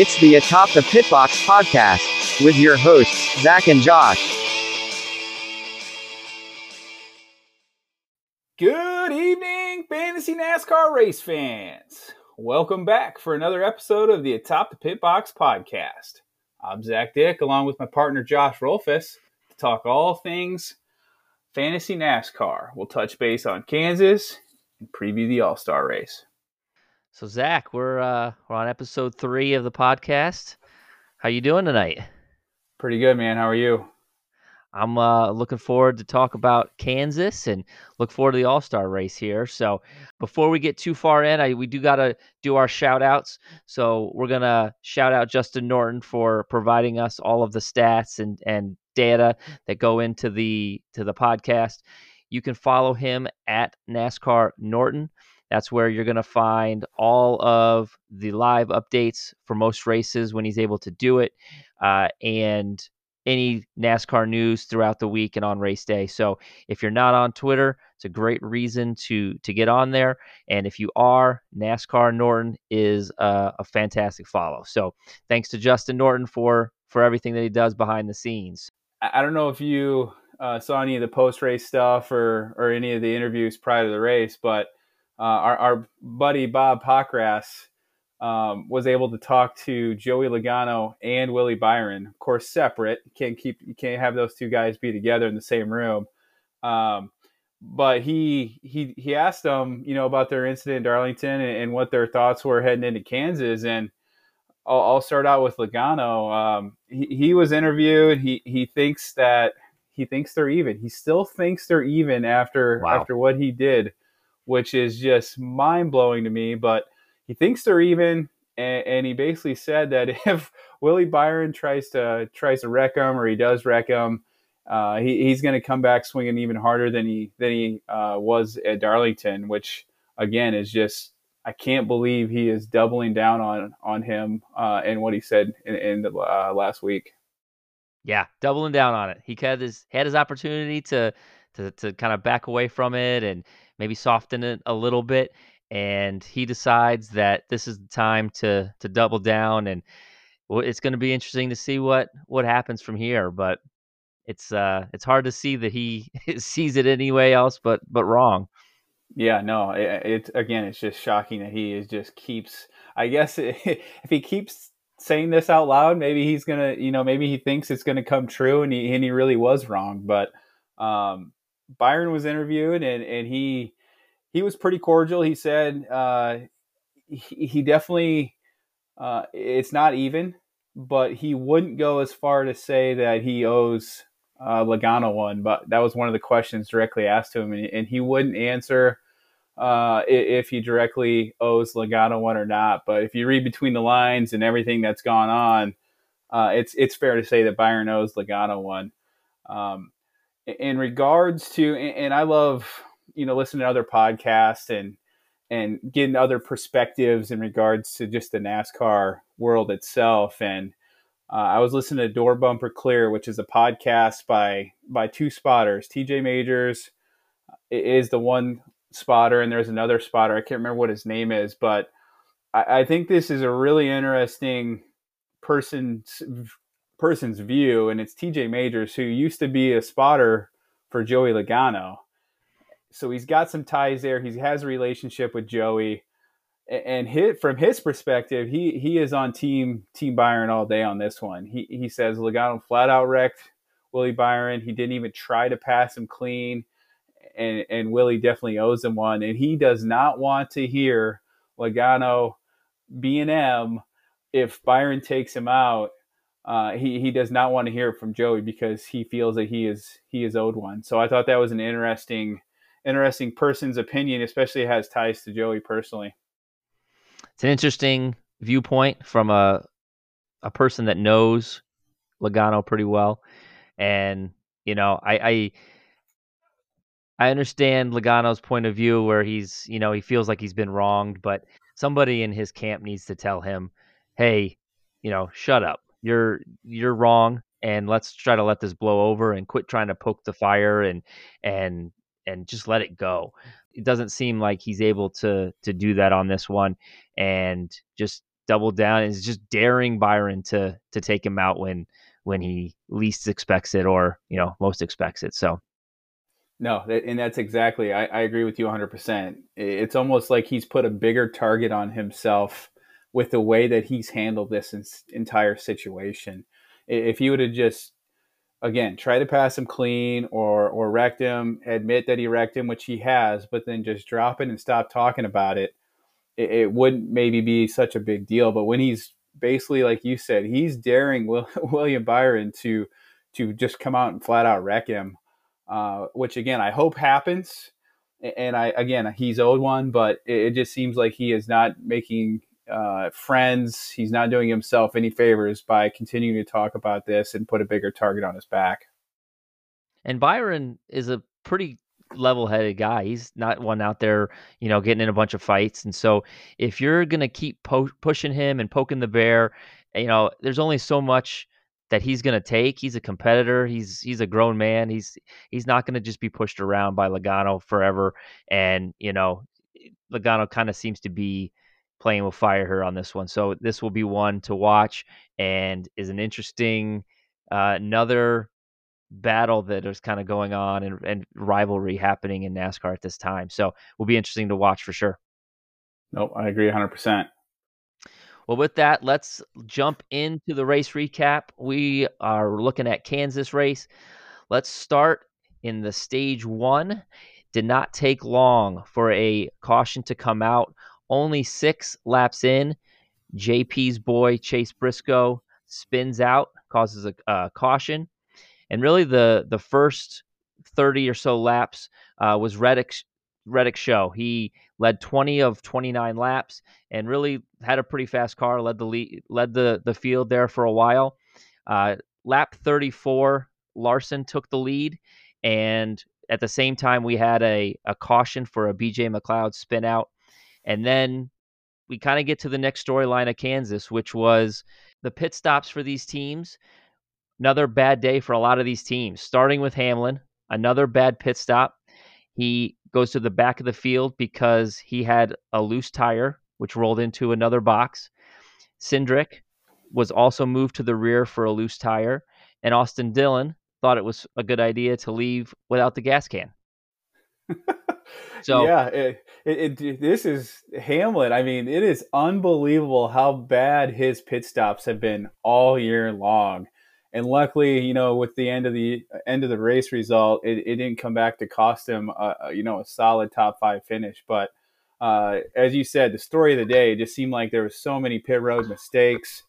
It's the Atop the Pitbox podcast with your hosts, Zac and Josh. Good evening, fantasy NASCAR race fans. Welcome back for another episode of the Atop the Pitbox podcast. I'm Zac Dick, along with my partner Josh Rolfus, to talk all things fantasy NASCAR. We'll touch base on Kansas and preview the All Star race. So Zac, we're uh, we're on episode three of the podcast. How you doing tonight? Pretty good, man. How are you? I'm uh, looking forward to talk about Kansas and look forward to the All Star race here. So before we get too far in, I, we do got to do our shout outs. So we're gonna shout out Justin Norton for providing us all of the stats and and data that go into the to the podcast. You can follow him at NASCAR Norton. That's where you're going to find all of the live updates for most races when he's able to do it, uh, and any NASCAR news throughout the week and on race day. So if you're not on Twitter, it's a great reason to to get on there. And if you are, NASCAR Norton is a, a fantastic follow. So thanks to Justin Norton for for everything that he does behind the scenes. I don't know if you uh, saw any of the post race stuff or or any of the interviews prior to the race, but uh, our, our buddy Bob Pockrass um, was able to talk to Joey Logano and Willie Byron, of course, separate. You can't keep you can't have those two guys be together in the same room. Um, but he he he asked them, you know, about their incident in Darlington and, and what their thoughts were heading into Kansas. And I'll, I'll start out with Logano. Um, he, he was interviewed. He he thinks that he thinks they're even. He still thinks they're even after wow. after what he did which is just mind blowing to me. But he thinks they're even, and, and, he basically said that if Willie Byron tries to tries to wreck him or he does wreck him, uh, he, he's going to come back swinging even harder than he than he uh, was at Darlington, which again is just I can't believe he is doubling down on on him uh, and what he said in, in the uh, last week. Yeah, doubling down on it. He had his had his opportunity to to to kind of back away from it and maybe soften it a little bit. And he decides that this is the time to to double down, and it's going to be interesting to see what what happens from here. But it's uh it's hard to see that he sees it anyway else, but but wrong. Yeah, no, it, it again, it's just shocking that he is just keeps. I guess if he keeps saying this out loud, maybe he's gonna, you know, maybe he thinks it's gonna come true, and he and he really was wrong. But um, Byron was interviewed, and and he he was pretty cordial. He said uh, he, he definitely uh, it's not even, but he wouldn't go as far to say that he owes uh, Logano one. But that was one of the questions directly asked to him, and, and he wouldn't answer uh, if he directly owes Logano one or not. But if you read between the lines and everything that's gone on, uh, it's it's fair to say that Byron owes Logano one. Um, in regards to, and I love you know listening to other podcasts and and getting other perspectives in regards to just the NASCAR world itself. And uh, I was listening to Door Bumper Clear, which is a podcast by by two spotters. TJ Majors is the one spotter, and there's another spotter. I can't remember what his name is, but I, I think this is a really interesting person's person's view, and it's TJ Majors, who used to be a spotter for Joey Logano so he's got some ties there. He has a relationship with Joey, and hit from his perspective, he he is on team Team Byron all day on this one. He he says Logano flat out wrecked Willie Byron. He didn't even try to pass him clean, and and Willie definitely owes him one. And he does not want to hear Logano B and M if Byron takes him out. Uh, he he does not want to hear it from Joey because he feels that he is he is owed one. So I thought that was an interesting interesting person's opinion, especially has ties to Joey personally. It's an interesting viewpoint from a a person that knows Logano pretty well, and you know, I, I I understand Logano's point of view where he's, you know, he feels like he's been wronged, but somebody in his camp needs to tell him, "Hey, you know, shut up. You're you're wrong and let's try to let this blow over and quit trying to poke the fire and and and just let it go. It doesn't seem like he's able to to do that on this one, and just double down is just daring Byron to to take him out when when he least expects it or you know most expects it. So no, and that's exactly. I, I agree with you 100. percent It's almost like he's put a bigger target on himself with the way that he's handled this entire situation. If he would have just again try to pass him clean or or wrecked him, admit that he wrecked him, which he has, but then just drop it and stop talking about it, it, it wouldn't maybe be such a big deal. But when he's basically like you said, he's daring Will, William Byron to to just come out and flat out wreck him, uh, which again I hope happens. And I again he's owed one, but it, it just seems like he is not making uh, friends. He's not doing himself any favors by continuing to talk about this and put a bigger target on his back. And Byron is a pretty level-headed guy. He's not one out there, you know, getting in a bunch of fights. And so, if you're gonna keep po- pushing him and poking the bear, you know, there's only so much that he's gonna take. He's a competitor. He's he's a grown man. He's he's not gonna just be pushed around by Logano forever. And you know, Logano kind of seems to be playing with fire here on this one. So this will be one to watch and is an interesting uh, another battle that is kind of going on and, and rivalry happening in NASCAR at this time. So will be interesting to watch for sure. Nope, I agree 100%. Well, with that, let's jump into the race recap. We are looking at Kansas race. Let's start in the stage one. Did not take long for a caution to come out only six laps in, JP's boy Chase Briscoe spins out, causes a, a caution, and really the the first thirty or so laps uh, was Reddick's Reddick's show. He led 20 of 29 laps and really had a pretty fast car. led the lead, led the the field there for a while. Uh, lap 34, Larson took the lead, and at the same time we had a, a caution for a BJ McLeod spin out and then we kind of get to the next storyline of Kansas, which was the pit stops for these teams. Another bad day for a lot of these teams, starting with Hamlin, another bad pit stop. He goes to the back of the field because he had a loose tire, which rolled into another box. Cindric was also moved to the rear for a loose tire. And Austin Dillon thought it was a good idea to leave without the gas can. So yeah, it, it, it, this is Hamlin. I mean, it is unbelievable how bad his pit stops have been all year long. And luckily, you know, with the end of the end of the race result, it, it didn't come back to cost him, a, you know, a solid top five finish. But uh, as you said, the story of the day just seemed like there was so many pit road mistakes,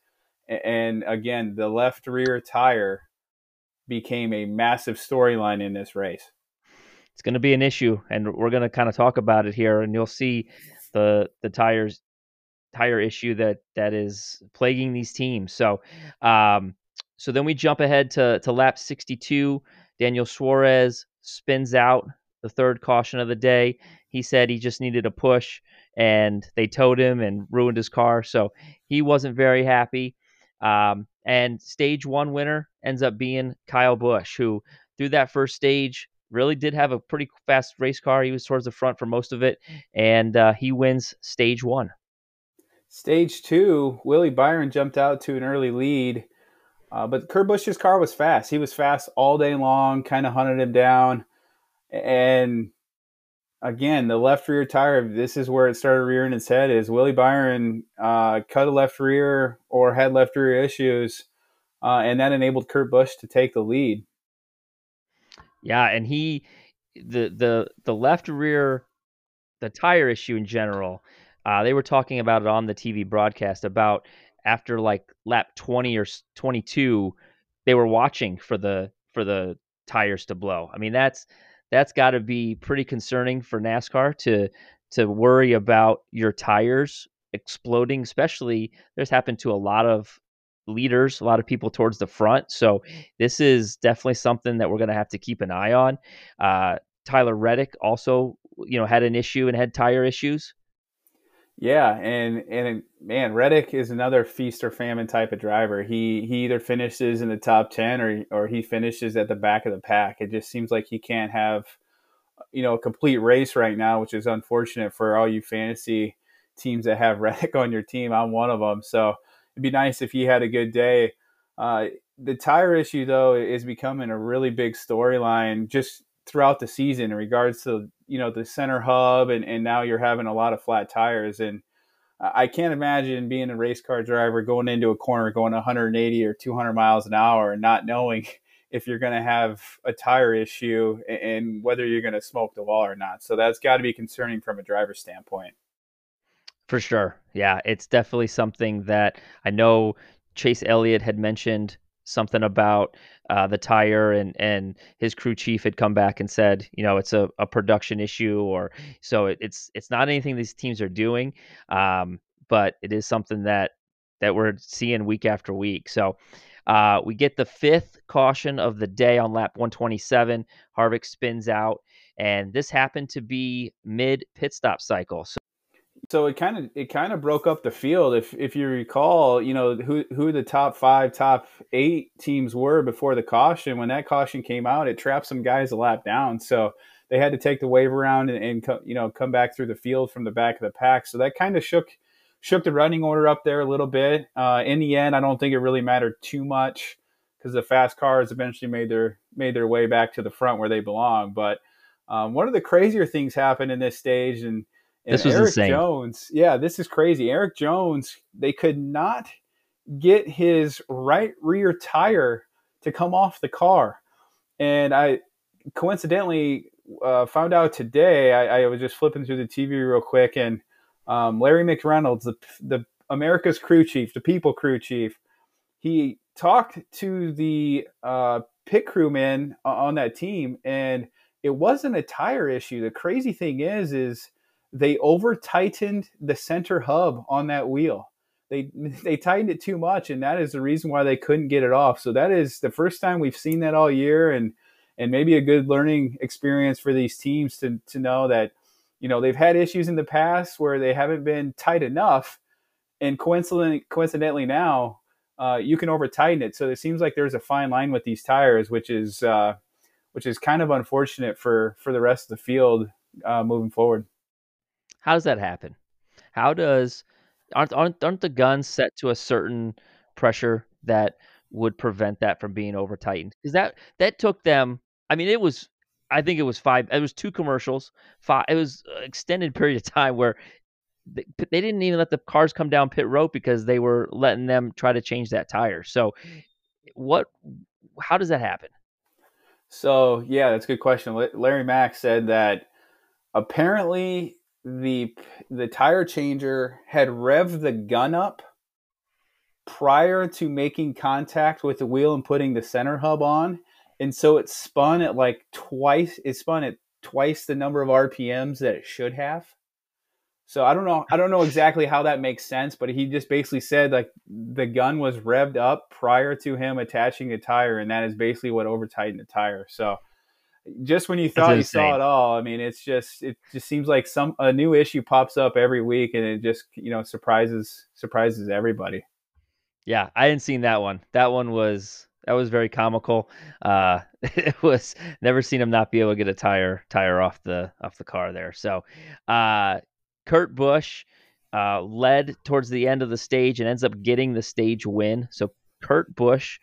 and again, the left rear tire became a massive storyline in this race it's going to be an issue, and we're going to kind of talk about it here, and you'll see the the tires tire issue that that is plaguing these teams. So, um, so then we jump ahead to to lap 62. Daniel Suarez spins out the third caution of the day. He said he just needed a push, and they towed him and ruined his car. So he wasn't very happy. Um, and stage one winner ends up being Kyle Busch, who through that first stage really did have a pretty fast race car. He was towards the front for most of it, and uh, he wins stage one. Stage two, Willie Byron jumped out to an early lead, uh, but Kurt Busch's car was fast. He was fast all day long, kind of hunted him down. And again, the left rear tire, this is where it started rearing its head, is Willie Byron uh, cut a left rear or had left rear issues, uh, and that enabled Kurt Busch to take the lead. Yeah, and he the the the left rear the tire issue in general. Uh, they were talking about it on the TV broadcast about after like lap 20 or 22 they were watching for the for the tires to blow. I mean that's that's got to be pretty concerning for NASCAR to to worry about your tires exploding especially there's happened to a lot of leaders, a lot of people towards the front. So this is definitely something that we're going to have to keep an eye on. Uh, Tyler Reddick also, you know, had an issue and had tire issues. Yeah, and and man, Reddick is another feast or famine type of driver. He he either finishes in the top ten or or he finishes at the back of the pack. It just seems like he can't have, you know, a complete race right now, which is unfortunate for all you fantasy teams that have Reddick on your team. I'm one of them. So it'd be nice if he had a good day. Uh, the tire issue, though, is becoming a really big storyline just throughout the season in regards to you know the center hub, and, and now you're having a lot of flat tires. And I can't imagine being a race car driver going into a corner going 180 or 200 miles an hour and not knowing if you're going to have a tire issue and whether you're going to smoke the wall or not. So that's got to be concerning from a driver's standpoint. For sure. Yeah, it's definitely something that I know Chase Elliott had mentioned something about uh, the tire and and his crew chief had come back and said you know it's a, a production issue or so it, it's it's not anything these teams are doing um, but it is something that that we're seeing week after week. So uh, we get the fifth caution of the day on lap 127 harvick spins out and this happened to be mid pit stop cycle. So so it kind of it kind of broke up the field. If if you recall, you know who who the top five, top eight teams were before the caution. When that caution came out, it trapped some guys a lap down. So they had to take the wave around and, and co- you know come back through the field from the back of the pack. So that kind of shook shook the running order up there a little bit. Uh, in the end, I don't think it really mattered too much because the fast cars eventually made their made their way back to the front where they belong. But um, one of the crazier things happened in this stage and and this was Erik insane. Jones, yeah, this is crazy. Erik Jones, they could not get his right rear tire to come off the car. And I coincidentally uh, found out today, I, I, was just flipping through the TV real quick, and um, Larry McReynolds, the, the America's crew chief, the people crew chief, he talked to the uh, pit crewmen on that team, and it wasn't a tire issue. The crazy thing is, is they over tightened the center hub on that wheel. They they tightened it too much, and that is the reason why they couldn't get it off. So that is the first time we've seen that all year, and and maybe a good learning experience for these teams to to know that you know they've had issues in the past where they haven't been tight enough, and coincidentally, coincidentally now uh, you can over tighten it. So it seems like there's a fine line with these tires, which is uh, which is kind of unfortunate for for the rest of the field uh, moving forward. How does that happen? How does aren't aren't, aren't the guns set to a certain pressure that would prevent that from being over tightened? Because that that took them. I mean, it was. I think it was five. It was two commercials. Five. It was an extended period of time where they, they didn't even let the cars come down pit road because they were letting them try to change that tire. So, what? How does that happen? So yeah, that's a good question. Larry Mack said that apparently the the tire changer had revved the gun up prior to making contact with the wheel and putting the center hub on. And so it spun at like twice it spun at twice the number of rpms that it should have. So i don't know i don't know exactly how that makes sense but he just basically said like the gun was revved up prior to him attaching the tire and that is basically what over tightened the tire. So just when you thought you saw it all, I mean, it's just it just seems like some a new issue pops up every week, and it just you know surprises surprises everybody. Yeah, I hadn't seen that one. That one was that was very comical. Uh, it was never seen him not be able to get a tire tire off the off the car there. So, uh, Kurt Busch uh, led towards the end of the stage and ends up getting the stage win. So Kurt Busch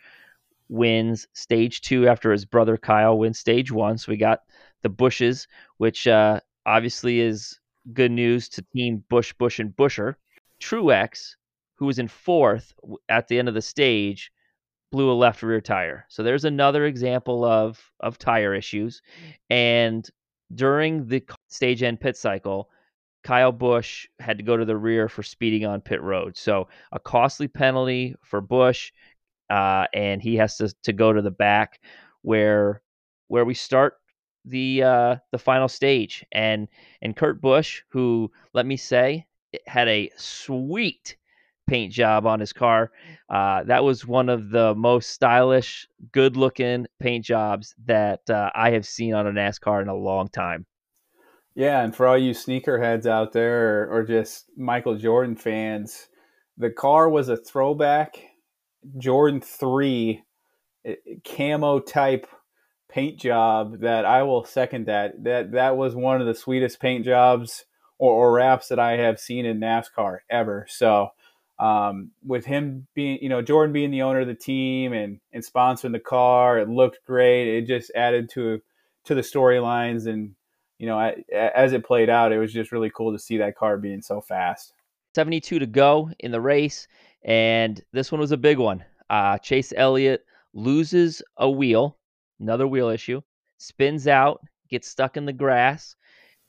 wins stage two after his brother Kyle wins stage one. So we got the Bushes, which uh, obviously is good news to Team Bush, Busch, and Busher. Truex, who was in fourth at the end of the stage, blew a left rear tire. So there's another example of of tire issues. And during the stage end pit cycle, Kyle Busch had to go to the rear for speeding on pit road. So a costly penalty for Busch uh, and he has to to go to the back where where we start the uh, the final stage. And and Kurt Busch, who let me say had a sweet paint job on his car. Uh, that was one of the most stylish, good looking paint jobs that uh, I have seen on a NASCAR in a long time. Yeah, and for all you sneakerheads out there or, or just Michael Jordan fans, the car was a throwback Jordan 3 eh, camo type paint job that I will second that. That that was one of the sweetest paint jobs or, or wraps that I have seen in NASCAR ever. So um, with him being, you know, Jordan being the owner of the team and and sponsoring the car, it looked great. It just added to to the storylines, and you know, as it played out, it was just really cool to see that car being so fast. 72 to go in the race, and this one was a big one. Uh, Chase Elliott loses a wheel, another wheel issue, spins out, gets stuck in the grass,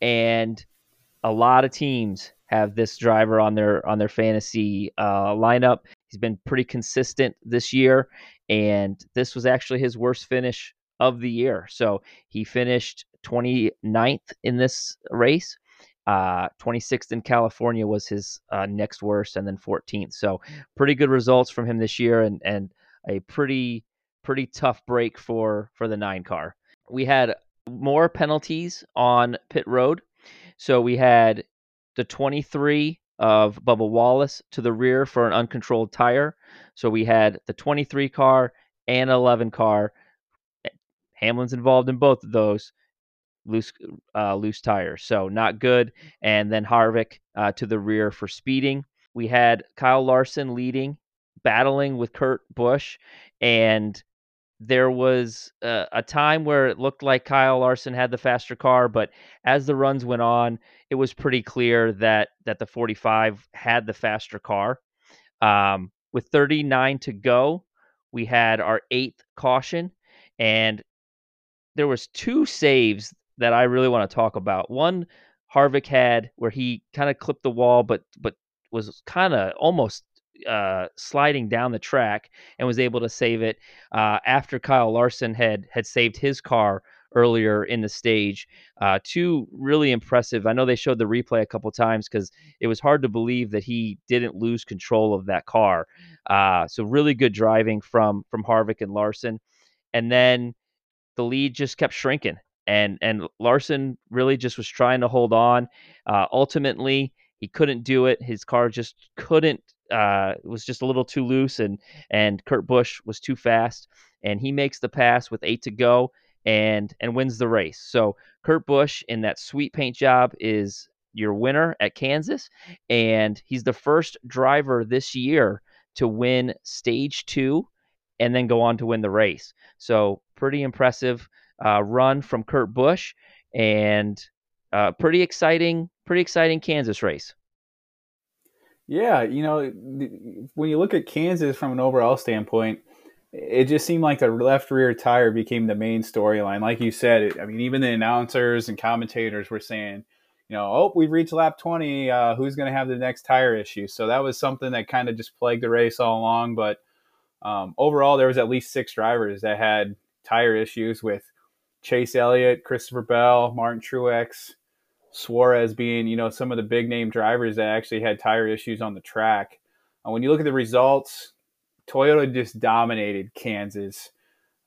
and a lot of teams have this driver on their on their fantasy uh, lineup. He's been pretty consistent this year, and this was actually his worst finish of the year. So he finished 29th in this race. Uh, 26th in California was his uh, next worst, and then 14th. So pretty good results from him this year, and and a pretty pretty tough break for for the nine car. We had more penalties on pit road. So we had the 23 of Bubba Wallace to the rear for an uncontrolled tire. So we had the 23 car and 11 car. Hamlin's involved in both of those loose uh, loose tires, so not good. And then Harvick uh, to the rear for speeding. We had Kyle Larson leading, battling with Kurt Busch, and there was a, a, time where it looked like Kyle Larson had the faster car, but as the runs went on, it was pretty clear that that the 45 had the faster car. Um, with 39 to go, we had our eighth caution, and there was two saves that I really want to talk about. One Harvick had where he kind of clipped the wall, but but was kind of almost uh, sliding down the track and was able to save it uh, after Kyle Larson had had saved his car earlier in the stage. Uh, two really impressive. I know they showed the replay a couple times because it was hard to believe that he didn't lose control of that car. Uh, so really good driving from from Harvick and Larson, and then the lead just kept shrinking. And and Larson really just was trying to hold on. Uh, ultimately, he couldn't do it. His car just couldn't uh, was just a little too loose, and and Kurt Busch was too fast, and he makes the pass with eight to go and and wins the race. So Kurt Busch in that sweet paint job is your winner at Kansas, and he's the first driver this year to win stage two and then go on to win the race. So pretty impressive uh, run from Kurt Busch and uh, pretty exciting, pretty exciting Kansas race. Yeah, you know, when you look at Kansas from an overall standpoint, it just seemed like the left rear tire became the main storyline. Like you said, I mean, even the announcers and commentators were saying, you know, oh, we've reached lap 20. Uh, who's going to have the next tire issue? So that was something that kind of just plagued the race all along. But um, overall, there was at least six drivers that had tire issues with Chase Elliott, Christopher Bell, Martin Truex, Suarez being, you know, some of the big name drivers that actually had tire issues on the track. Uh, when you look at the results, Toyota just dominated Kansas.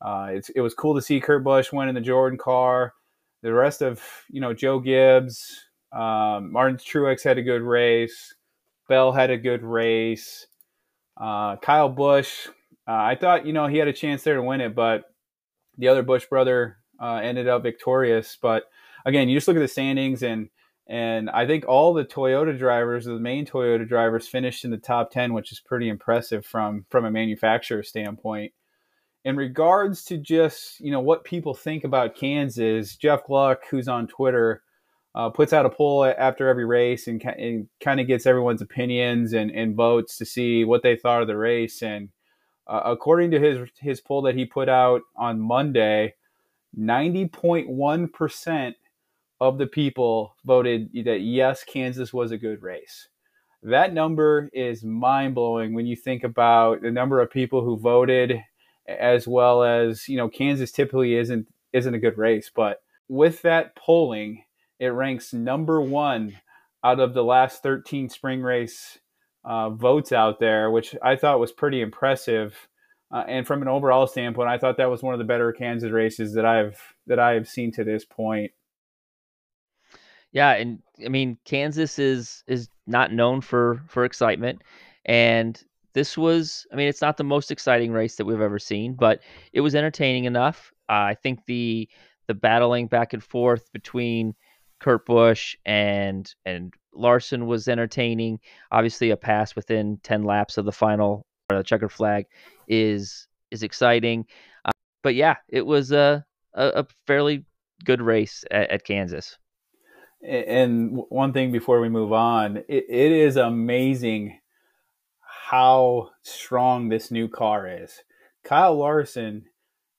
Uh, it was cool to see Kurt Busch win in the Jordan car. The rest of, you know, Joe Gibbs, um, Martin Truex had a good race. Bell had a good race. Uh, Kyle Busch, uh, I thought, you know, he had a chance there to win it, but the other Bush brother uh, ended up victorious. But again, you just look at the standings and and I think all the Toyota drivers, the main Toyota drivers, finished in the top ten, which is pretty impressive from from a manufacturer standpoint. In regards to just you know what people think about Kansas, Jeff Gluck, who's on Twitter, uh, puts out a poll after every race and, and kind of gets everyone's opinions and, and votes to see what they thought of the race. And uh, according to his his poll that he put out on Monday, ninety point one percent of the people voted that yes, Kansas was a good race. That number is mind blowing when you think about the number of people who voted, as well as you know, Kansas typically isn't isn't a good race, but with that polling, it ranks number one out of the last 13 spring race uh, votes out there, which I thought was pretty impressive. Uh, and from an overall standpoint, I thought that was one of the better Kansas races that I've that I have seen to this point. Yeah, and I mean Kansas is is not known for for excitement, and this was I mean it's not the most exciting race that we've ever seen, but it was entertaining enough. Uh, I think the the battling back and forth between Kurt Busch and and Larson was entertaining. Obviously, a pass within ten laps of the final the checkered flag is is exciting. Uh, but yeah, it was a, a, fairly good race at, at, Kansas. And one thing before we move on, it, it is amazing how strong this new car is. Kyle Larson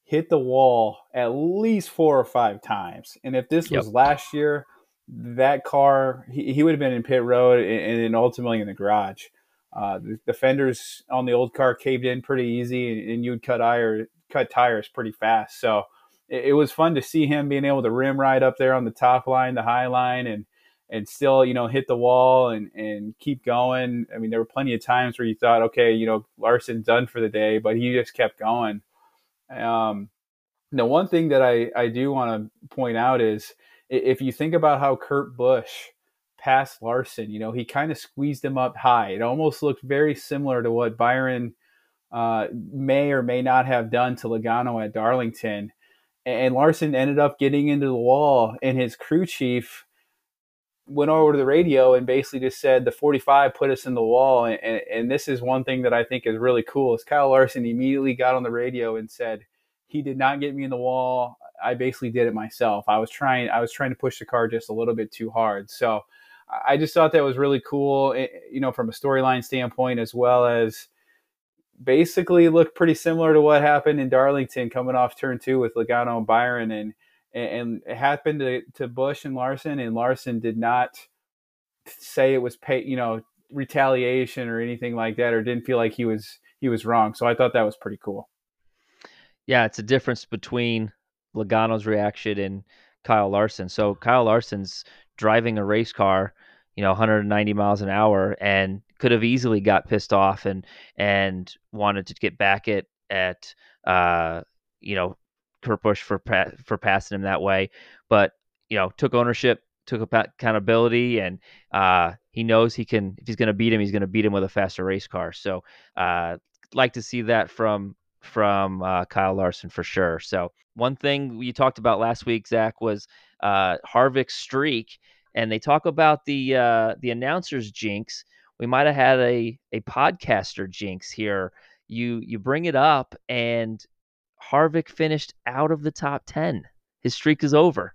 hit the wall at least four or five times. And if this was last year, that car, he, he would have been in pit road and, and ultimately in the garage. Uh, the, fenders on the old car caved in pretty easy, and, and you'd cut iron, cut tires pretty fast. So it, it, was fun to see him being able to rim right up there on the top line, the high line, and and still you know hit the wall and and keep going. I mean, there were plenty of times where you thought, okay, you know, Larson's done for the day, but he just kept going. Um, the one thing that I I do want to point out is if you think about how Kurt Busch passed Larson, you know, he kind of squeezed him up high. It almost looked very similar to what Byron uh, may or may not have done to Logano at Darlington. And Larson ended up getting into the wall, and his crew chief went over to the radio and basically just said the 45 put us in the wall. And, and, and this is one thing that I think is really cool is Kyle Larson immediately got on the radio and said, he did not get me in the wall. I basically did it myself. I was trying I was trying to push the car just a little bit too hard. So I just thought that was really cool, eh, you know, from a storyline standpoint as well as basically looked pretty similar to what happened in Darlington coming off turn two with Logano and Byron and and it happened to, to Busch and Larson and Larson did not say it was pay, you know, retaliation or anything like that or didn't feel like he was he was wrong. So I thought that was pretty cool. Yeah, it's a difference between Logano's reaction and Kyle Larson. So Kyle Larson's driving a race car, you know, 190 miles an hour, and could have easily got pissed off and and wanted to get back at at uh, you know Kurt Busch for for passing him that way, but you know took ownership, took accountability, and uh, he knows he can. If he's going to beat him, he's going to beat him with a faster race car. So, uh, like to see that from from uh, Kyle Larson for sure. So one thing we talked about last week, Zac, was uh, Harvick's streak, and they talk about the uh, the announcers jinx. We might have had a a podcaster jinx here. You you bring it up, and Harvick finished out of the top ten. His streak is over.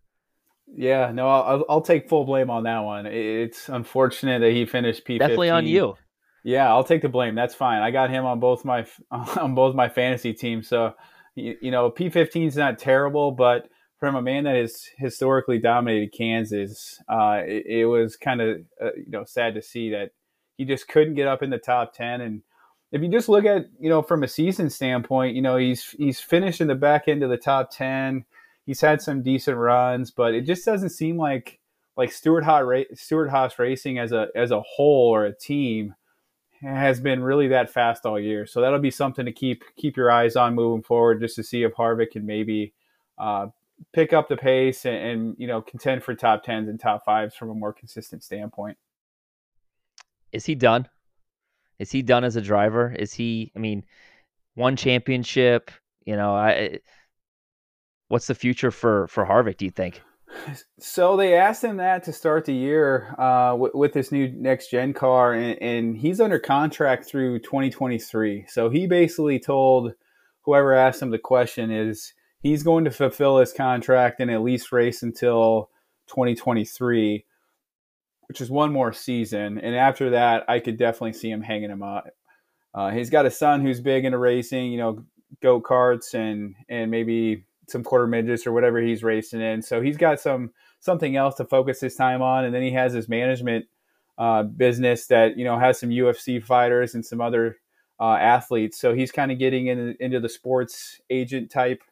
Yeah, no, I'll, I'll take full blame on that one. It's unfortunate that he finished P. Definitely on you. Yeah, I'll take the blame. That's fine. I got him on both my on both my fantasy teams. So, you, you know, P15 is not terrible, but from a man that has historically dominated Kansas, uh, it, it, was kind of uh, you know sad to see that he just couldn't get up in the top ten. And if you just look at you know from a season standpoint, you know he's he's finished in the back end of the top ten. He's had some decent runs, but it just doesn't seem like like Stewart Haas, Stewart Haas Racing as a as a whole or a team has been really that fast all year. So that'll be something to keep keep your eyes on moving forward, just to see if Harvick can maybe uh, pick up the pace and, and, you know contend for top tens and top fives from a more consistent standpoint. Is he done? Is he done as a driver? Is he? I mean, one championship. You know, I. What's the future for for Harvick? Do you think? So they asked him that to start the year uh, w- with this new next gen car, and, and, he's under contract through 2023. So he basically told whoever asked him the question is he's going to fulfill his contract and at least race until 2023, which is one more season. And after that, I could definitely see him hanging him up. Uh, he's got a son who's big into racing, you know, go karts and and maybe some quarter midgets or whatever he's racing in. So he's got some something else to focus his time on, and then he has his management uh, business that you know has some UFC fighters and some other uh, athletes. So he's kind of getting in, into the sports agent type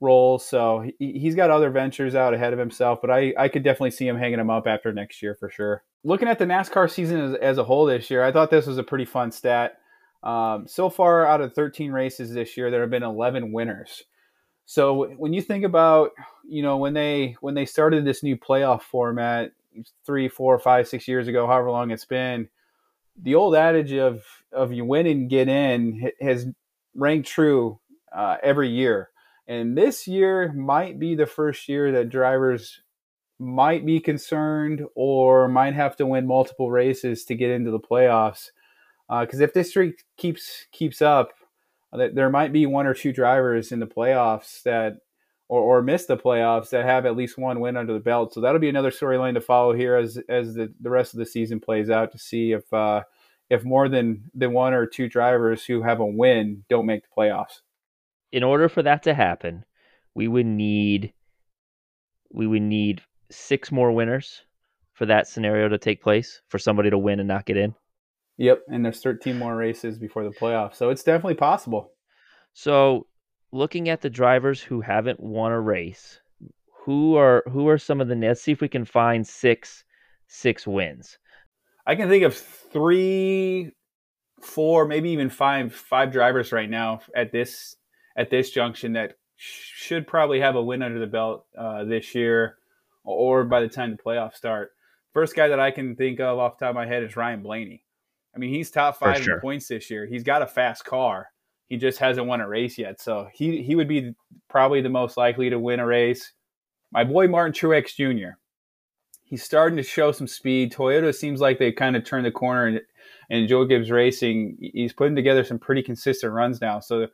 role. So he, he's got other ventures out ahead of himself, but I, I could definitely see him hanging him up after next year for sure. Looking at the NASCAR season as, as a whole this year, I thought this was a pretty fun stat. Um, so far, out of 13 races this year, there have been 11 winners. So when you think about, you know, when they when they started this new playoff format three, four, five, six years ago, however long it's been, the old adage of of you win and get in has ranked true uh, every year. And this year might be the first year that drivers might be concerned or might have to win multiple races to get into the playoffs. Because uh, if this streak keeps keeps up, that there might be one or two drivers in the playoffs that or, or miss the playoffs that have at least one win under the belt. So that'll be another storyline to follow here as as the, the rest of the season plays out to see if uh, if more than than one or two drivers who have a win don't make the playoffs. In order for that to happen, we would need we would need six more winners for that scenario to take place for somebody to win and not get in. Yep, and there's 13 more races before the playoffs, so it's definitely possible. So, looking at the drivers who haven't won a race, who are who are some of the let's see if we can find six six wins. I can think of three, four, maybe even five five drivers right now at this at this junction that should probably have a win under the belt uh, this year or by the time the playoffs start. First guy that I can think of off the top of my head is Ryan Blaney. I mean, he's top five sure. in points this year. He's got a fast car. He just hasn't won a race yet. So he, he would be probably the most likely to win a race. My boy Martin Truex Jr. He's starting to show some speed. Toyota seems like they kind of turned the corner and, and Joe Gibbs Racing, he's putting together some pretty consistent runs now. So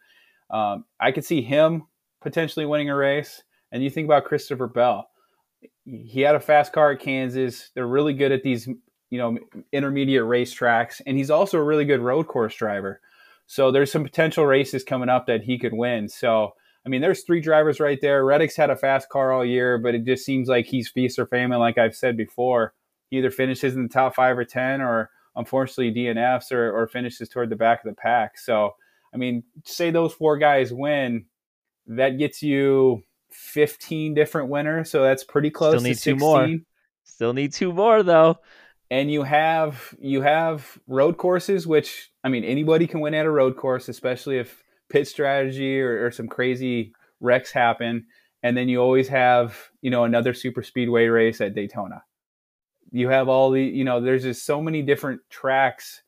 um, I could see him potentially winning a race. And you think about Christopher Bell he had a fast car at Kansas. They're really good at these, you know, intermediate racetracks, and he's also a really good road course driver. So there's some potential races coming up that he could win. So I mean, there's three drivers right there. Reddick's had a fast car all year, but it just seems like he's feast or famine. Like I've said before, he either finishes in the top five or ten, or unfortunately DNFs, or, or finishes toward the back of the pack. So I mean, say those four guys win, that gets you 15 different winners, so that's pretty close. Still need two more. Still need two more though. And you have you have road courses, which I mean anybody can win at a road course, especially if pit strategy or, or some crazy wrecks happen. And then you always have you know another super speedway race at Daytona. You have all the you know there's just so many different tracks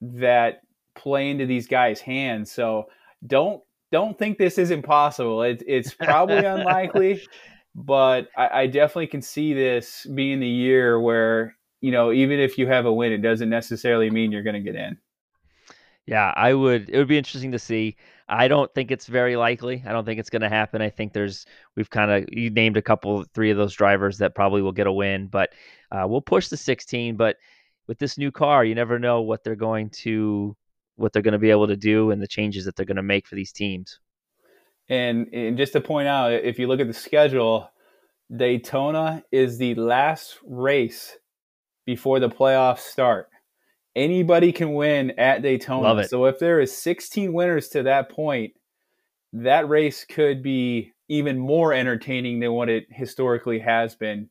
that play into these guys' hands. So don't don't think this is impossible. It, it's probably unlikely, but I, I, definitely can see this being the year where you know even if you have a win, it doesn't necessarily mean you're going to get in. Yeah, I would. It would be interesting to see. I don't think it's very likely. I don't think it's going to happen. I think there's we've kind of you named a couple, three of those drivers that probably will get a win, but uh, we'll push the 16. But with this new car, you never know what they're going to what they're going to be able to do and the changes that they're going to make for these teams. And, and just to point out, if you look at the schedule, Daytona is the last race before the playoffs start. Anybody can win at Daytona. So if there is 16 winners to that point, that race could be even more entertaining than what it historically has been.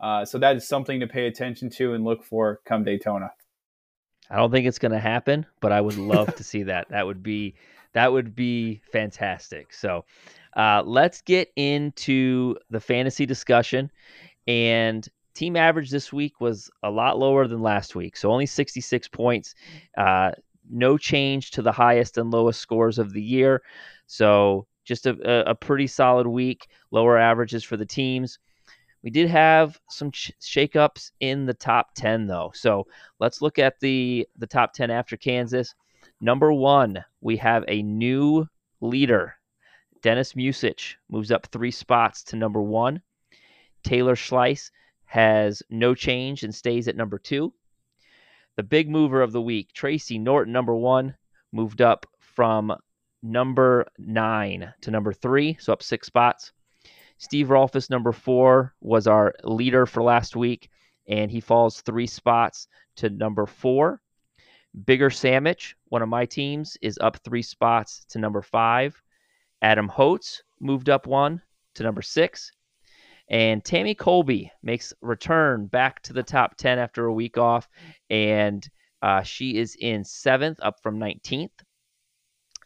Uh, so that is something to pay attention to and look for come Daytona. I don't think it's going to happen, but I would love to see that. That would be that would be fantastic. So, uh, let's get into the fantasy discussion. And team average this week was a lot lower than last week, so only 66 points. Uh, no change to the highest and lowest scores of the year. So just a, a pretty solid week. Lower averages for the teams. We did have some sh- shakeups in the top 10 though. So let's look at the the top 10 after Kansas. Number 1, we have a new leader. Dennis Music moves up 3 spots to number 1. Taylor Schleiss has no change and stays at number 2. The big mover of the week, Tracy Norton number 1, moved up from number 9 to number 3, so up 6 spots. Steve Rolfus, number four, was our leader for last week, and he falls three spots to number four. Bigger Sandwich, one of my teams, is up three spots to number five. Adam Holtz moved up one to number six. And Tammy Colby makes return back to the top 10 after a week off, and uh, she is in seventh, up from 19th.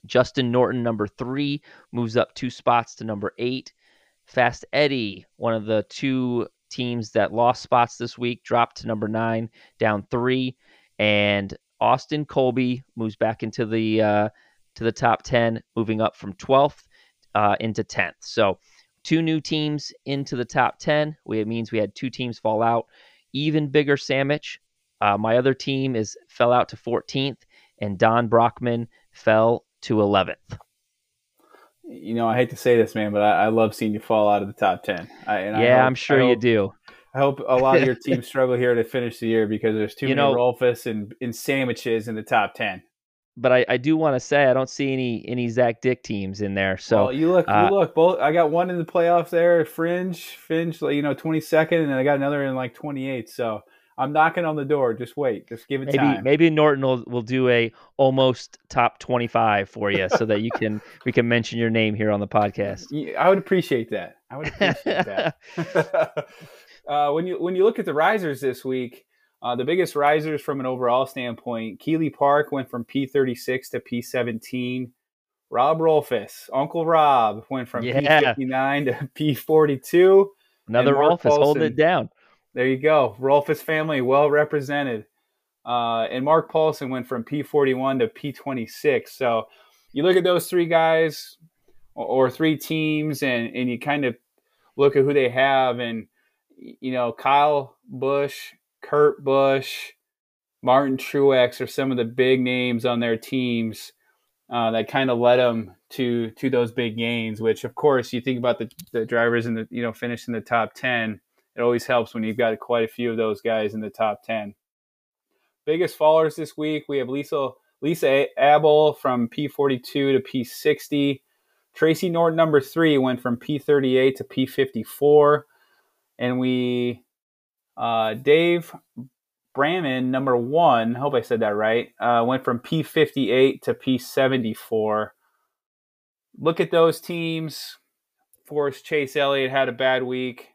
Justin Norton, number three, moves up two spots to number eight. Fast Eddie, one of the two teams that lost spots this week, dropped to number nine, down three, and Austin Colby moves back into the uh, to the top ten, moving up from 12th uh, into 10th. So two new teams into the top 10. We, It means we had two teams fall out. Even bigger sandwich. Uh, my other team is fell out to 14th, and Don Brockman fell to 11th. You know, I hate to say this, man, but I, I love seeing you fall out of the top 10. I, yeah, hope, I'm sure you do. I hope a lot of your teams struggle here to finish the year because there's too you many know, Rolfus and, and sandwiches in the top 10 but I, I do want to say I don't see any any Zac Dick teams in there. So well, you look, uh, you look. Both I got one in the playoffs there, Fringe, Finch, you know, twenty second, and then I got another in like twenty eight. So I'm knocking on the door. Just wait. Just give it maybe, time. Maybe Norton will, will do a almost top 25 for you so that you can we can mention your name here on the podcast. I would appreciate that. I would appreciate that. uh, when you when you look at the risers this week, uh, the biggest risers from an overall standpoint, Keeley Park went from P36 to P17. Rob Rolfus, Uncle Rob, went from yeah. P59 to P42. Another Rolfus holding it down. There you go. Rolfus family well represented. Uh, and Mark Paulson went from P41 to P26. So you look at those three guys or, or three teams and, and you kind of look at who they have. And, you know, Kyle Busch Kurt Busch, Martin Truex are some of the big names on their teams uh, that kind of led them to to those big gains. Which, of course, you think about the, the drivers in the you know finishing the top ten. It always helps when you've got quite a few of those guys in the top ten. Biggest fallers this week, we have Lisa Lisa Abel from P42 to P60. Tracy Norton, number three, went from P38 to P54. And we uh, Dave Braman, number one, hope I said that right, uh, went from P58 to P74. Look at those teams. Forrest Chase Elliott had a bad week.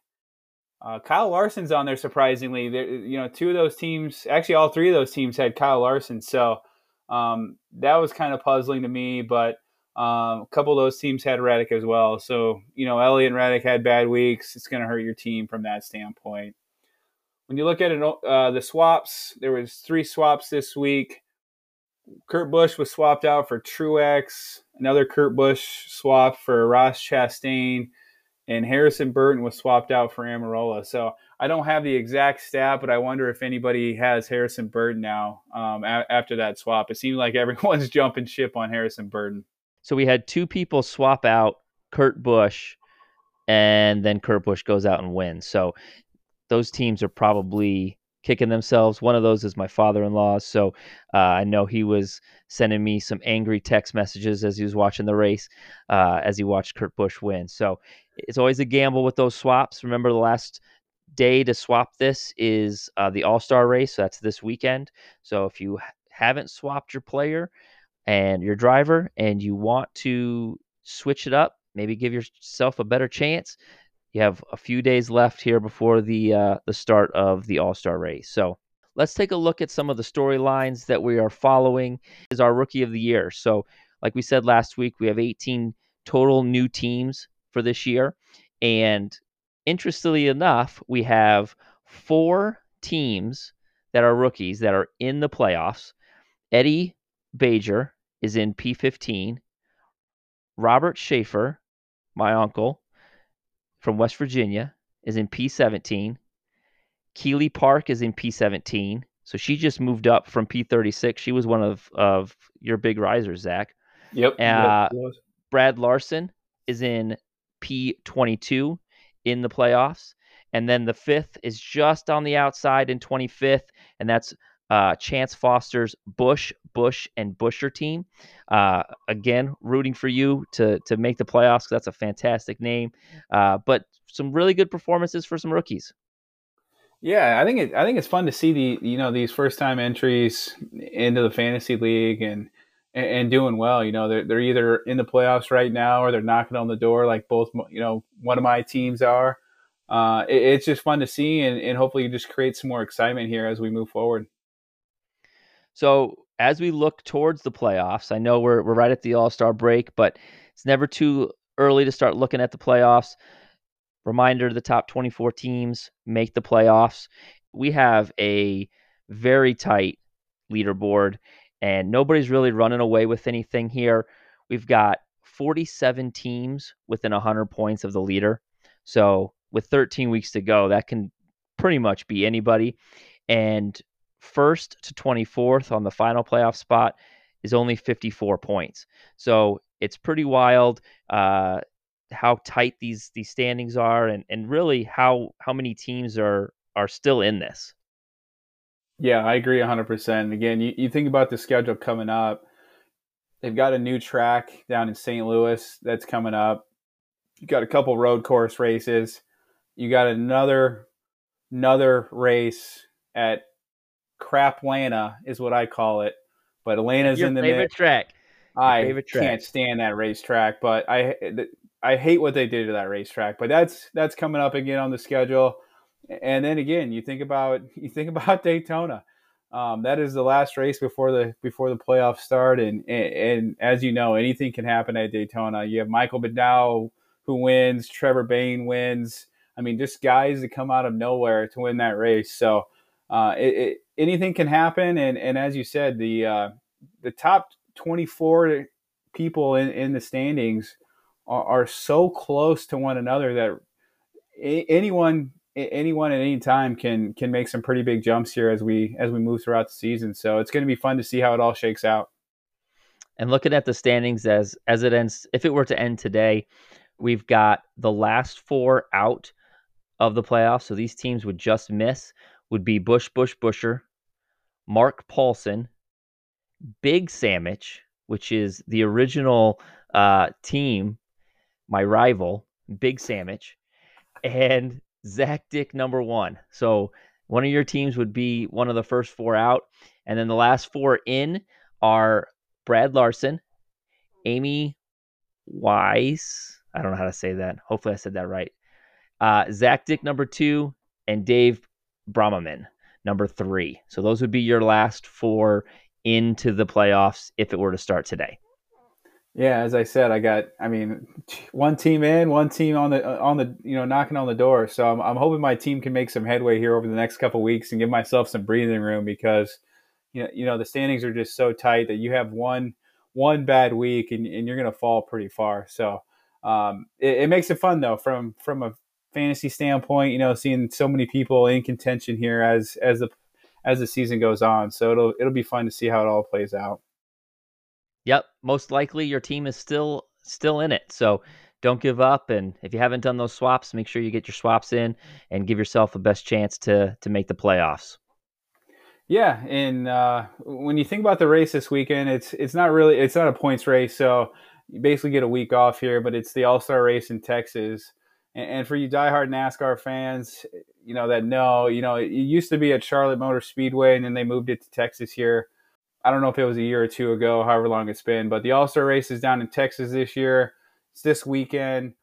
Uh, Kyle Larson's on there surprisingly. There, you know, two of those teams, actually, all three of those teams had Kyle Larson. So um, that was kind of puzzling to me. But um, a couple of those teams had Reddick as well. So you know, Elliott and Reddick had bad weeks. It's going to hurt your team from that standpoint when you look at it, uh, the swaps, there was three swaps this week. Kurt Busch was swapped out for Truex. Another Kurt Busch swap for Ross Chastain, and Harrison Burton was swapped out for Almirola. So I don't have the exact stat, but I wonder if anybody has Harrison Burton now um, a- after that swap. It seemed like everyone's jumping ship on Harrison Burton. So we had two people swap out Kurt Busch, and then Kurt Busch goes out and wins. So those teams are probably kicking themselves. One of those is my father-in-law, so uh, I know he was sending me some angry text messages as he was watching the race, uh, as he watched Kurt Busch win. So it's always a gamble with those swaps. Remember, the last day to swap this is uh, the All Star race. So that's this weekend. So if you haven't swapped your player and your driver, and you want to switch it up, maybe give yourself a better chance you have a few days left here before the uh, the start of the All Star race. So let's take a look at some of the storylines that we are following. Is our rookie of the year. So like we said last week, we have 18 total new teams for this year, and interestingly enough, we have four teams that are rookies that are in the playoffs. Eddie Bajer is in P15. Robert Schaefer, my uncle, from West Virginia is in P17. Keeley Park is in P17. So she just moved up from P36. She was one of, of your big risers, Zac. Yep. Uh, yep Brad Larson is in P22 in the playoffs. And then the fifth is just on the outside in 25th, and that's uh, Chance Foster's Busch, Busch, and Buescher team. Uh, again, rooting for you to to make the playoffs. That's a fantastic name. Uh, but some really good performances for some rookies. Yeah, I think it, I think it's fun to see the you know these first time entries into the fantasy league and, and doing well. You know they're they're either in the playoffs right now or they're knocking on the door like both you know one of my teams are. Uh, it, it's just fun to see and, and hopefully just create some more excitement here as we move forward. So as we look towards the playoffs, I know we're we're right at the All Star break, but it's never too early to start looking at the playoffs. Reminder: the top 24 teams make the playoffs. We have a very tight leaderboard, and nobody's really running away with anything here. We've got 47 teams within 100 points of the leader. So with 13 weeks to go, that can pretty much be anybody. And first to 24th on the final playoff spot is only 54 points. So it's pretty wild uh, how tight these these standings are, and and really how how many teams are are still in this. Yeah, I agree 100%. Again, you, you think about the schedule coming up. They've got a new track down in St. Louis that's coming up. You got a couple road course races. You got another another race at Craplana is what I call it. But Atlanta's Your in the favorite mix. track. Your I favorite track. can't stand that racetrack, but I I hate what they did to that racetrack. But that's that's coming up again on the schedule. And then again, you think about you think about Daytona. Um, that is the last race before the before the playoffs start, and, and and as you know, anything can happen at Daytona. You have Michael McDowell who wins, Trevor Bayne wins. I mean, just guys that come out of nowhere to win that race. So uh, it, it, anything can happen, and and as you said, the uh, the top 24 people in, in the standings are, are so close to one another that anyone anyone at any time can can make some pretty big jumps here as we as we move throughout the season. So it's going to be fun to see how it all shakes out. And looking at the standings as as it ends, if it were to end today, we've got the last four out of the playoffs. So these teams would just miss would be Busch, Busch, Buescher, Mark Paulson, Big Sandwich, which is the original uh, team, my rival, Big Sandwich, and Zac Dick number one. So one of your teams would be one of the first four out. And then the last four in are Brad Larson, Amy Wise. I don't know how to say that. Hopefully I said that right. Uh, Zac Dick number two and Dave Brahmaman number three. So those would be your last four into the playoffs if it were to start today. Yeah, as I said, I got. I mean, one team in, one team on the on the you know knocking on the door. So I'm, I'm hoping my team can make some headway here over the next couple weeks and give myself some breathing room because you know you know the standings are just so tight that you have one one bad week and, and you're going to fall pretty far. So um, it, it makes it fun though from from a fantasy standpoint. You know, seeing so many people in contention here as as the as the season goes on. So it'll it'll be fun to see how it all plays out. Yep, most likely your team is still still in it. So don't give up and if you haven't done those swaps, make sure you get your swaps in and give yourself the best chance to to make the playoffs. Yeah, and uh, when you think about the race this weekend, it's it's not really it's not a points race, so you basically get a week off here. But it's the All Star race in Texas, and, for you diehard NASCAR fans, you know that know, you know it used to be at Charlotte Motor Speedway, and then they moved it to Texas here. I don't know if it was a year or two ago, however long it's been, but the All Star race is down in Texas this year. It's this weekend.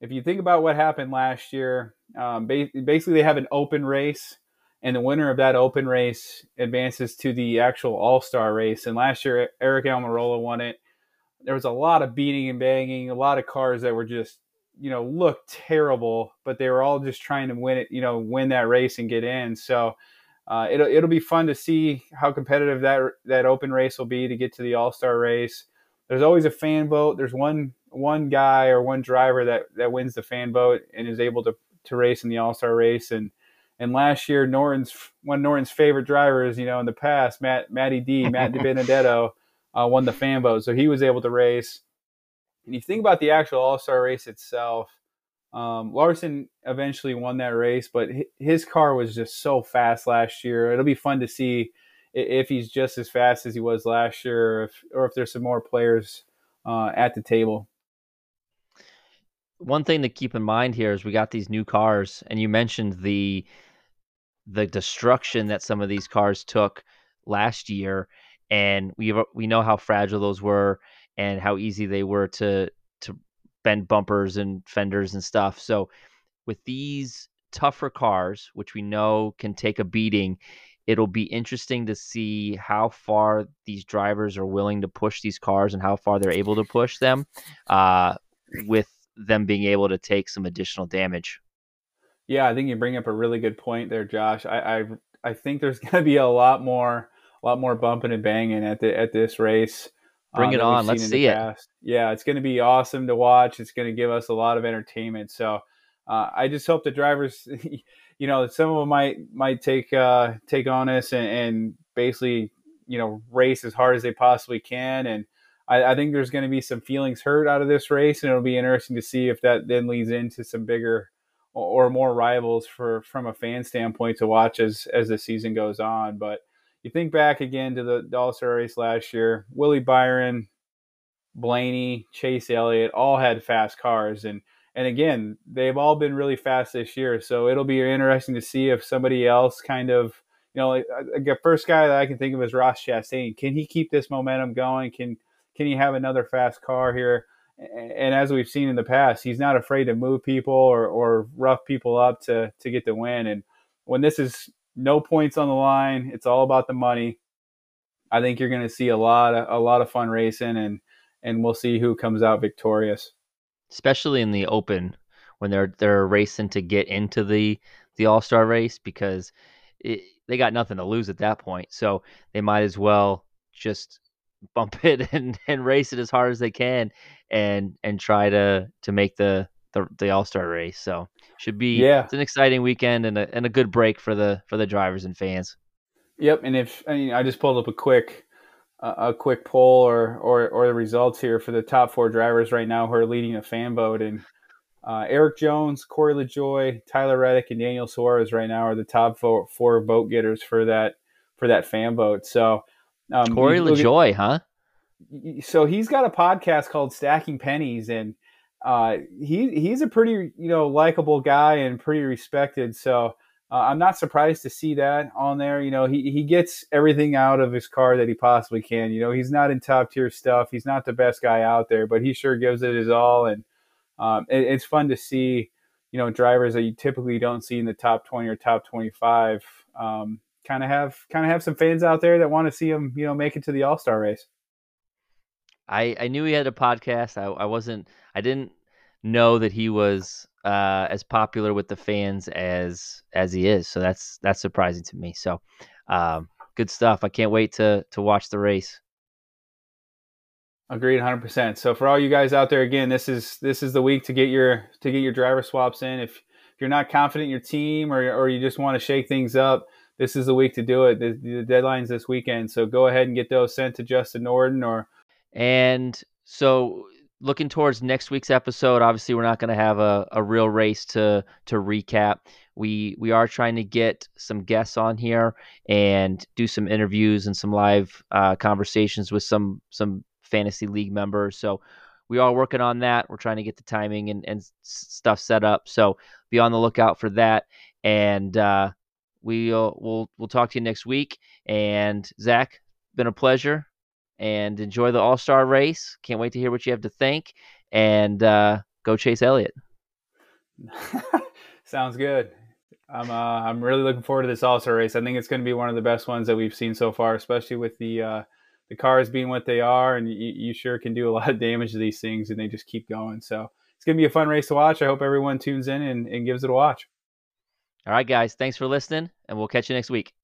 If you think about what happened last year, um, basically they have an open race, and the winner of that open race advances to the actual All Star race. And last year, Aric Almirola won it. There was a lot of beating and banging, a lot of cars that were just, you know, looked terrible, but they were all just trying to win it, you know, win that race and get in. So uh, it'll it'll be fun to see how competitive that that open race will be to get to the All Star race. There's always a fan vote. There's one one guy or one driver that that wins the fan vote and is able to to race in the All Star race. And and last year, Norton's one of Norton's favorite drivers, you know, in the past, Matt Matty D, Matt DiBenedetto, uh, won the fan vote, so he was able to race. And you think about the actual All Star race itself um, Larson eventually won that race, but his car was just so fast last year. It'll be fun to see if he's just as fast as he was last year, or if, or if there's some more players uh, at the table. One thing to keep in mind here is we got these new cars, and you mentioned the the destruction that some of these cars took last year, and we we know how fragile those were and how easy they were to to bend bumpers and fenders and stuff. So with these tougher cars, which we know can take a beating, it'll be interesting to see how far these drivers are willing to push these cars and how far they're able to push them uh, with them being able to take some additional damage. Yeah, I think you bring up a really good point there, Josh. I I, I think there's going to be a lot more, a lot more bumping and banging at the at this race. Bring it on. Let's see it. Past. Yeah, it's going to be awesome to watch. It's going to give us a lot of entertainment. So uh, I just hope the drivers, you know, some of them might might take uh, take on us and, and basically, you know, race as hard as they possibly can. And I, I think there's going to be some feelings hurt out of this race, and it'll be interesting to see if that then leads into some bigger or, or more rivals for from a fan standpoint to watch as as the season goes on. But you think back again to the, All Star race last year, Willie Byron, Blaney, Chase Elliott all had fast cars, and and again they've all been really fast this year. So it'll be interesting to see if somebody else kind of you know like, uh, the first guy that I can think of is Ross Chastain. Can he keep this momentum going? Can can he have another fast car here? And as we've seen in the past, he's not afraid to move people or, or rough people up to to get the win. And when this is no points on the line. It's all about the money. I think you're going to see a lot of a lot of fun racing, and and we'll see who comes out victorious. Especially in the open when they're they're racing to get into the the All Star race because it, they got nothing to lose at that point, so they might as well just bump it and, and race it as hard as they can and and try to to make the the, the All Star race. So should be yeah. It's an exciting weekend and a and a good break for the for the drivers and fans. Yep, and if I, mean, I just pulled up a quick uh, a quick poll or, or or the results here for the top four drivers right now who are leading a fan vote and. Uh, Erik Jones, Corey LaJoie, Tyler Reddick, and Daniel Suarez right now are the top four, four vote getters for that for that fan vote. So um, Corey LaJoie, at, huh? So he's got a podcast called Stacking Pennies, and uh, he he's a pretty you know likable guy and pretty respected. So uh, I'm not surprised to see that on there. You know, he he gets everything out of his car that he possibly can. You know, he's not in top tier stuff. He's not the best guy out there, but he sure gives it his all. And um, it, it's fun to see you know drivers that you typically don't see in the top 20 or top 25 um, kind of have kind of have some fans out there that want to see him you know make it to the all-star race I, I knew he had a podcast. I, I wasn't I didn't know that he was uh, as popular with the fans as as he is. So that's that's surprising to me. So um, good stuff. I can't wait to to watch the race. Agreed, hundred percent. So for all you guys out there, again, this is this is the week to get your to get your driver swaps in. If if you're not confident in your team or or you just want to shake things up, this is the week to do it. The, the deadline's this weekend, so go ahead and get those sent to Justin Norden or and so looking towards next week's episode, obviously we're not going to have a, a real race to to recap. We we are trying to get some guests on here and do some interviews and some live uh, conversations with some some fantasy league members. So we are working on that. We're trying to get the timing and, and stuff set up. So be on the lookout for that. And uh, we'll we'll we'll talk to you next week. And Zac, been a pleasure and enjoy the All Star race. Can't wait to hear what you have to think. And uh, go Chase Elliott. Sounds good. I'm uh, I'm really looking forward to this All Star race. I think it's going to be one of the best ones that we've seen so far, especially with the uh, the cars being what they are, and you, you sure can do a lot of damage to these things, and they just keep going. So it's going to be a fun race to watch. I hope everyone tunes in and, and gives it a watch. All right, guys. Thanks for listening, and we'll catch you next week.